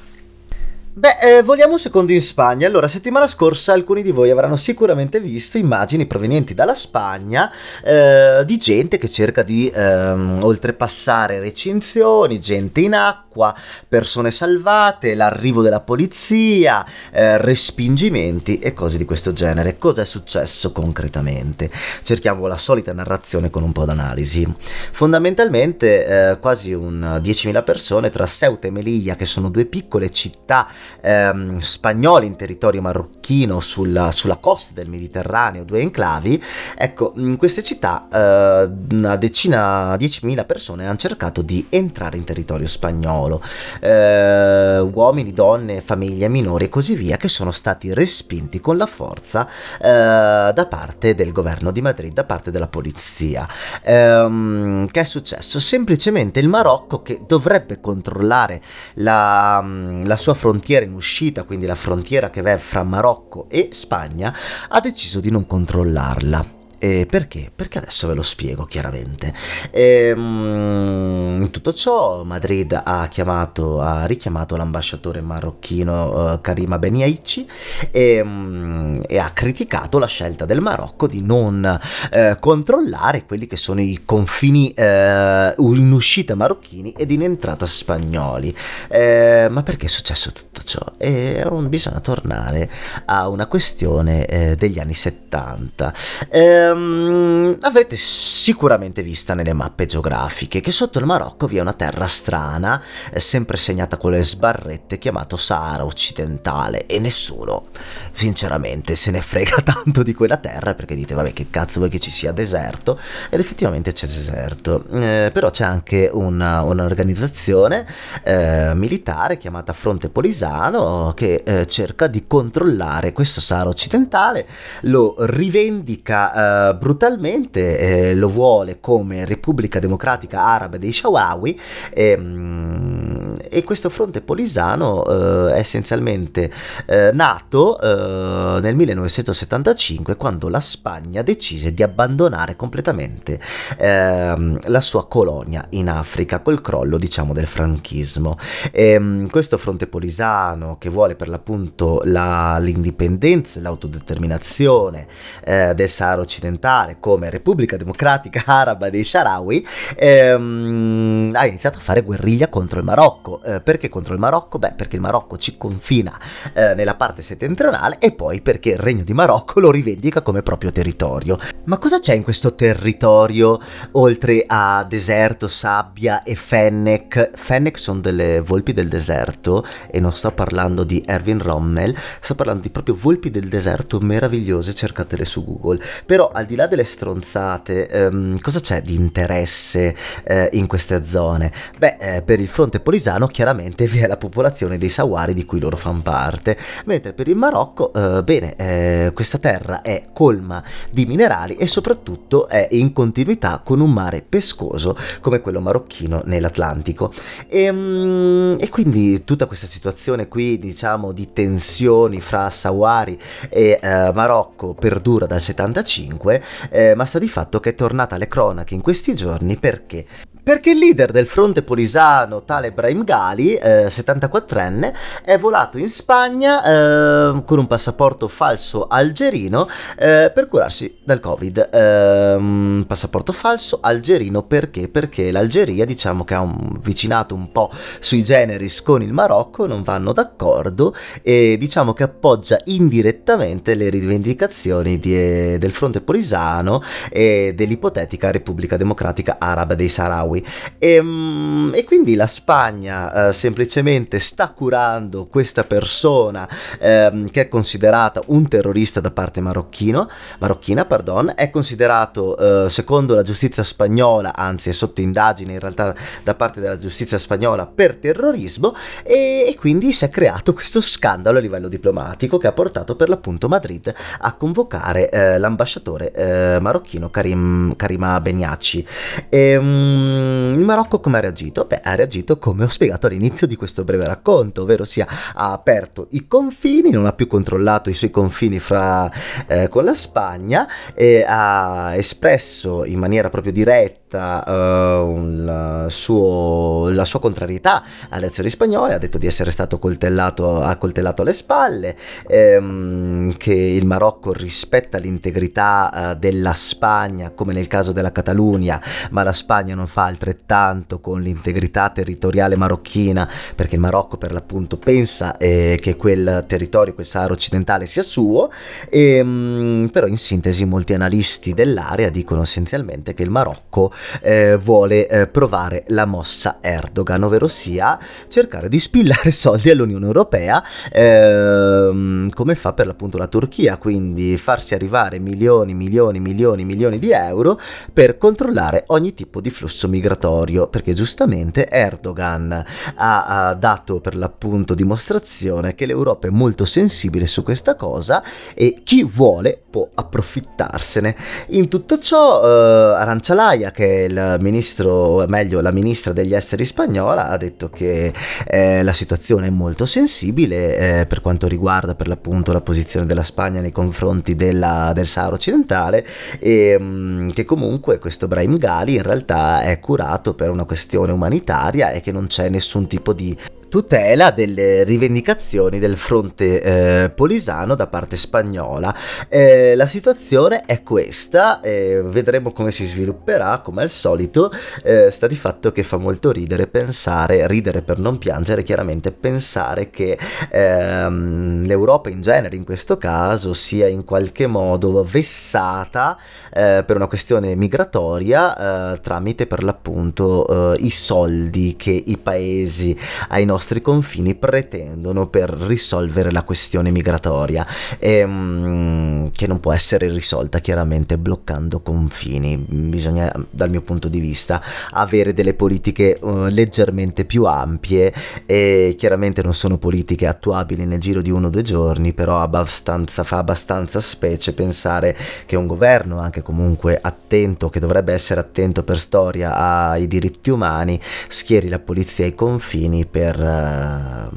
Beh, eh, vogliamo un secondo in Spagna. Allora, settimana scorsa alcuni di voi avranno sicuramente visto immagini provenienti dalla Spagna eh, di gente che cerca di ehm, oltrepassare recinzioni, gente in acqua, persone salvate, l'arrivo della polizia, eh, respingimenti e cose di questo genere. Cosa è successo concretamente? Cerchiamo la solita narrazione con un po' d'analisi. Fondamentalmente, eh, quasi un 10.000 persone tra Ceuta e Melilla, che sono due piccole città ehm, spagnoli in territorio marocchino sulla, sulla, costa del Mediterraneo, due enclavi, ecco, in queste città eh, una decina, 10.000 persone hanno cercato di entrare in territorio spagnolo, eh, uomini, donne, famiglie, minori e così via, che sono stati respinti con la forza eh, da parte del governo di Madrid, da parte della polizia. Ehm, che è successo? Semplicemente il Marocco che dovrebbe controllare la, la sua frontiera frontiera in uscita, quindi la frontiera che va fra Marocco e Spagna, ha deciso di non controllarla. E perché? Perché adesso ve lo spiego chiaramente. E, um, in tutto ciò Madrid ha, chiamato, ha richiamato l'ambasciatore marocchino uh, Karima Beniaici e, um, e, ha criticato la scelta del Marocco di non uh, controllare quelli che sono i confini uh, in uscita marocchini ed in entrata spagnoli. Eh, ma perché è successo tutto ciò? E bisogna tornare a una questione eh, degli anni 70. Eh, ehm, avrete sicuramente vista nelle mappe geografiche che sotto il Marocco vi è una terra strana, sempre segnata con le sbarrette, chiamato Sahara occidentale. E nessuno, sinceramente, se ne frega tanto di quella terra perché dite vabbè che cazzo vuoi che ci sia deserto? Ed effettivamente c'è deserto, eh, però c'è anche una, un'organizzazione eh, militare chiamata Fronte Polisano che eh, cerca di controllare questo Sahara occidentale, lo rivendica eh, brutalmente eh, lo vuole come Repubblica Democratica Araba dei Shawawi ehm, e questo fronte polisano eh, è essenzialmente eh, nato eh, nel 1975 quando la Spagna decise di abbandonare completamente ehm, la sua colonia in Africa col crollo diciamo del franchismo. E, ehm, questo fronte polisano che vuole per l'appunto la, l'indipendenza e l'autodeterminazione eh, del Sahara occidentale come Repubblica Democratica Araba dei Sharawi, ehm, ha iniziato a fare guerriglia contro il Marocco. Eh, perché contro il Marocco? Beh, perché il Marocco ci confina eh, nella parte settentrionale e poi perché il Regno di Marocco lo rivendica come proprio territorio. Ma cosa c'è in questo territorio oltre a deserto, sabbia e Fennec? Fennec sono delle volpi del deserto e non sto parlando di Erwin Rommel, sto parlando di proprio volpi del deserto meravigliose, cercatele su Google. Però al di là delle stronzate, ehm, cosa c'è di interesse eh, in queste zone? Beh, eh, per il fronte polisano chiaramente vi è la popolazione dei Sawari di cui loro fanno parte, mentre per il Marocco, eh, bene, eh, questa terra è colma di minerali e soprattutto è in continuità con un mare pescoso come quello marocchino nell'Atlantico. E, ehm, e quindi tutta questa situazione qui, diciamo, di tensioni fra Sawari e eh, Marocco perdura dal 75, eh, ma sta di fatto che è tornata alle cronache in questi giorni perché perché il leader del fronte polisano, tale Brahim Ghali, eh, 74enne, è volato in Spagna eh, con un passaporto falso algerino eh, per curarsi dal Covid. Ehm, passaporto falso algerino perché? Perché l'Algeria, diciamo che ha un vicinato un po' sui generis con il Marocco, non vanno d'accordo e diciamo che appoggia indirettamente le rivendicazioni di, del fronte polisano e dell'ipotetica Repubblica Democratica Araba dei Sahrawi. E, ehm, e quindi la Spagna eh, semplicemente sta curando questa persona eh, che è considerata un terrorista da parte marocchino, marocchina, pardon, è considerato eh, secondo la giustizia spagnola, anzi è sotto indagine in realtà da parte della giustizia spagnola per terrorismo e, e quindi si è creato questo scandalo a livello diplomatico che ha portato per l'appunto Madrid a convocare eh, l'ambasciatore eh, marocchino Karim, Karima Beniaci. E, um, il Marocco come ha reagito? Beh, ha reagito come ho spiegato all'inizio di questo breve racconto, ovvero sia ha aperto i confini, non ha più controllato i suoi confini fra, eh, con la Spagna e ha espresso in maniera proprio diretta uh, la, suo, la, sua contrarietà alle azioni spagnole, ha detto di essere stato coltellato, accoltellato alle spalle, ehm, che il Marocco rispetta l'integrità uh, della Spagna come nel caso della Catalunya, ma la Spagna non fa altrettanto con l'integrità territoriale marocchina perché il Marocco per l'appunto pensa eh, che quel territorio, quel Sahara occidentale sia suo, e, ehm, però in sintesi molti analisti dell'area dicono essenzialmente che il Marocco eh, vuole eh, provare la mossa Erdogan, ovvero sia cercare di spillare soldi all'Unione Europea ehm, come fa per l'appunto la Turchia, quindi farsi arrivare milioni, milioni, milioni, milioni di euro per controllare ogni tipo di flusso migratorio, perché giustamente Erdogan ha, ha dato per l'appunto dimostrazione che l'Europa è molto sensibile su questa cosa e chi vuole può approfittarsene. In tutto ciò, eh, Arancialaia, che il ministro, o meglio la ministra degli esteri spagnola, ha detto che eh, la situazione è molto sensibile eh, per quanto riguarda per l'appunto la posizione della Spagna nei confronti della, del Sahara occidentale e mh, mm, che comunque questo Brahim Gali in realtà è curato per una questione umanitaria e che non c'è nessun tipo di tutela delle rivendicazioni del fronte eh, polisano da parte spagnola. Eh, la situazione è questa, eh, vedremo come si svilupperà, come al solito, eh, sta di fatto che fa molto ridere pensare, ridere per non piangere, chiaramente pensare che ehm, l'Europa in genere in questo caso sia in qualche modo vessata eh, per una questione migratoria eh, tramite per l'appunto i soldi che i paesi ai nostri nostri confini pretendono per risolvere la questione migratoria, e, um, che non può essere risolta chiaramente bloccando confini. Bisogna, dal mio punto di vista, avere delle politiche uh, leggermente più ampie e chiaramente non sono politiche attuabili nel giro di uno o due giorni, però abbastanza, fa abbastanza specie pensare che un governo, anche comunque attento, che dovrebbe essere attento per storia ai diritti umani, schieri la polizia ai confini per Ehm,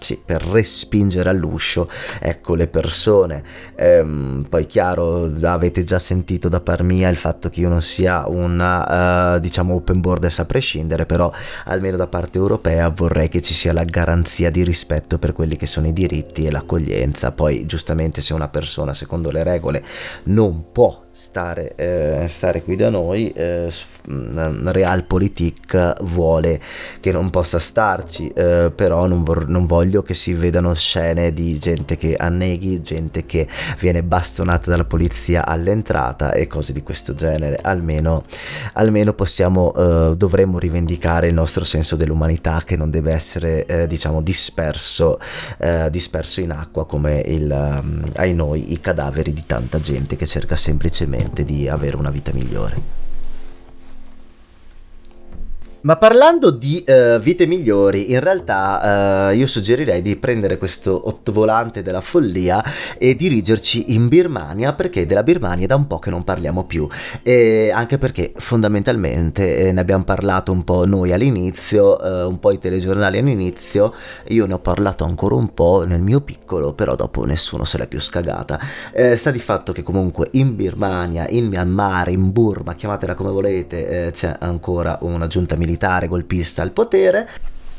sì, per respingere all'uscio ecco, le persone. Ehm, poi chiaro, avete già sentito da par mia il fatto che io non sia una uh, diciamo open borders a prescindere, però almeno da parte europea vorrei che ci sia la garanzia di rispetto per quelli che sono i diritti e l'accoglienza. Poi giustamente se una persona secondo le regole non può stare, eh, stare qui da noi, eh, Realpolitik vuole che non possa starci, eh, però non, vor- non, voglio che si vedano scene di gente che anneghi, gente che viene bastonata dalla polizia all'entrata e cose di questo genere. Almeno, almeno possiamo, eh, dovremmo rivendicare il nostro senso dell'umanità che non deve essere, eh, diciamo, disperso, eh, disperso in acqua come il, um, ai noi i cadaveri di tanta gente che cerca semplicemente semplicemente di avere una vita migliore. Ma parlando di uh, vite migliori, in realtà uh, io suggerirei di prendere questo ottovolante della follia e dirigerci in Birmania, perché della Birmania da un po' che non parliamo più, e anche perché fondamentalmente eh, ne abbiamo parlato un po' noi all'inizio, uh, un po' i telegiornali all'inizio, io ne ho parlato ancora un po' nel mio piccolo, però dopo nessuno se l'è più scagata. Eh, sta di fatto che comunque in Birmania, in Myanmar, in Burma, chiamatela come volete, eh, c'è ancora una giunta militare militare golpista al potere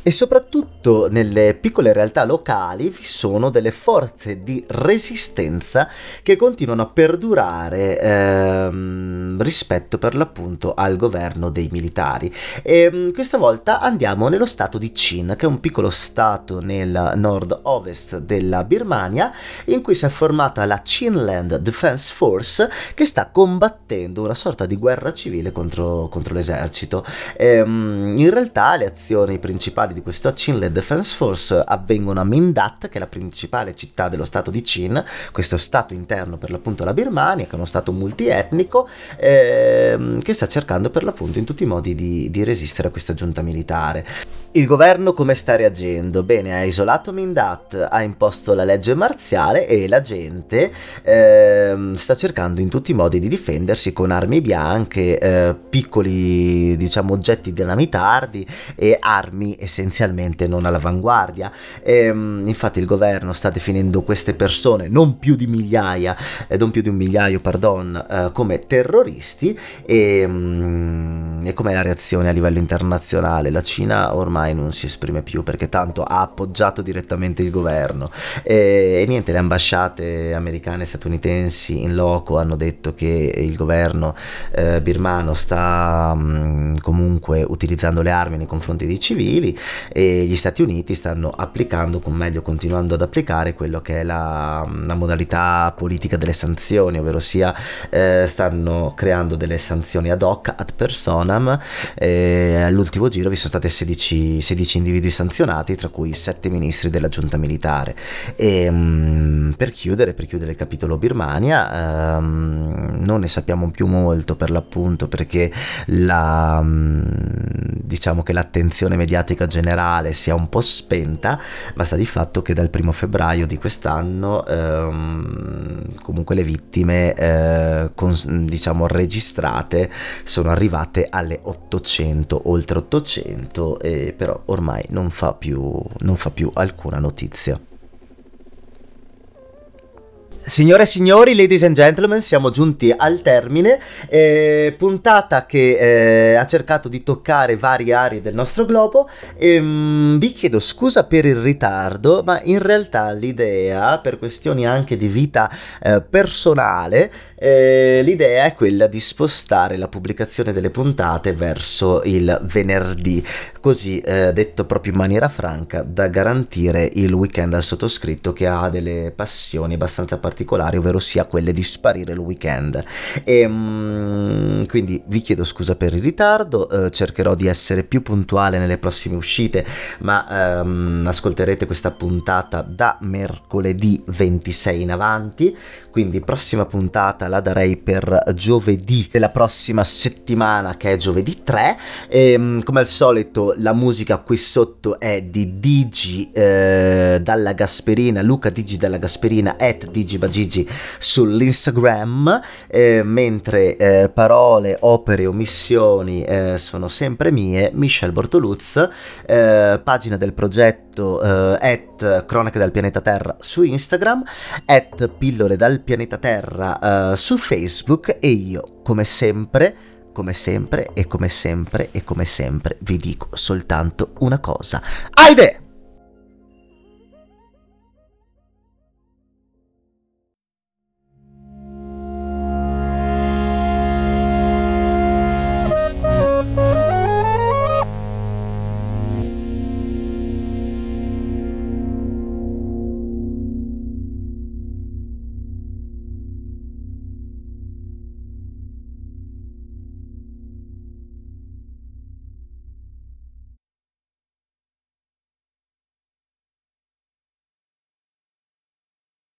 e soprattutto nelle piccole realtà locali vi sono delle forze di resistenza che continuano a perdurare ehm, rispetto per l'appunto al governo dei militari. E ehm, questa volta andiamo nello stato di Chin, che è un piccolo stato nel nord-ovest della Birmania, in cui si è formata la Chinland Defense Force che sta combattendo una sorta di guerra civile contro, contro l'esercito. E, ehm, in realtà le azioni principali di questa Chinle Defense Force avvengono a Mindat, che è la principale città dello stato di Chin, questo stato interno per l'appunto la Birmania, che è uno stato multietnico, ehm, che sta cercando per l'appunto in tutti i modi di, di resistere a questa giunta militare. Il governo come sta reagendo? Bene, ha isolato Mindat, ha imposto la legge marziale e la gente ehm, sta cercando in tutti i modi di difendersi con armi bianche, eh, piccoli diciamo oggetti dinamitardi e armi essenzialmente non all'avanguardia. E, ehm, infatti il governo sta definendo queste persone, non più di migliaia, eh, non più di un migliaio, pardon, eh, come terroristi e, mm, e com'è la reazione a livello internazionale? La Cina ormai ormai non si esprime più perché tanto ha appoggiato direttamente il governo e, e niente, le ambasciate americane e statunitensi in loco hanno detto che il governo eh, birmano sta mh, mm, comunque utilizzando le armi nei confronti dei civili e gli Stati Uniti stanno applicando, o meglio continuando ad applicare quello che è la, la modalità politica delle sanzioni, ovvero sia eh, stanno creando delle sanzioni ad hoc ad persona Sonam. Eh, all'ultimo giro vi sono state 16, 16, individui sanzionati, tra cui 7 ministri della giunta militare. E, um, per chiudere, per chiudere il capitolo Birmania, um, non ne sappiamo più molto per l'appunto perché la, um, diciamo che l'attenzione mediatica generale sia un po' spenta, ma sta di fatto che dal primo febbraio di quest'anno comunque le vittime eh, con, diciamo registrate sono arrivate alle 800 oltre 800 e però ormai non fa più, non fa più alcuna notizia Signore e signori, ladies and gentlemen, siamo giunti al termine, eh, puntata che eh, ha cercato di toccare varie aree del nostro globo. E, mh, vi chiedo scusa per il ritardo, ma in realtà l'idea, per questioni anche di vita eh, personale, eh, l'idea è quella di spostare la pubblicazione delle puntate verso il venerdì, così eh, detto proprio in maniera franca, da garantire il weekend al sottoscritto che ha delle passioni abbastanza particolari particolari, ovvero sia quelle di sparire il weekend. E, um, quindi vi chiedo scusa per il ritardo, eh, cercherò di essere più puntuale nelle prossime uscite, ma um, ascolterete questa puntata da mercoledì 26 in avanti, quindi prossima puntata la darei per giovedì della prossima settimana che è giovedì 3 e um, come al solito la musica qui sotto è di Digi eh, dalla Gasperina, Luca Digi dalla Gasperina at Digi Gigi sull'Instagram, eh, mentre eh, parole, opere, omissioni eh, sono sempre mie, Michel Bortoluz, eh, pagina del progetto eh, at Cronache dal pianeta Terra su Instagram, at Pillole dal pianeta Terra eh, su Facebook e io, come sempre, come sempre e come sempre e come sempre vi dico soltanto una cosa. Aide!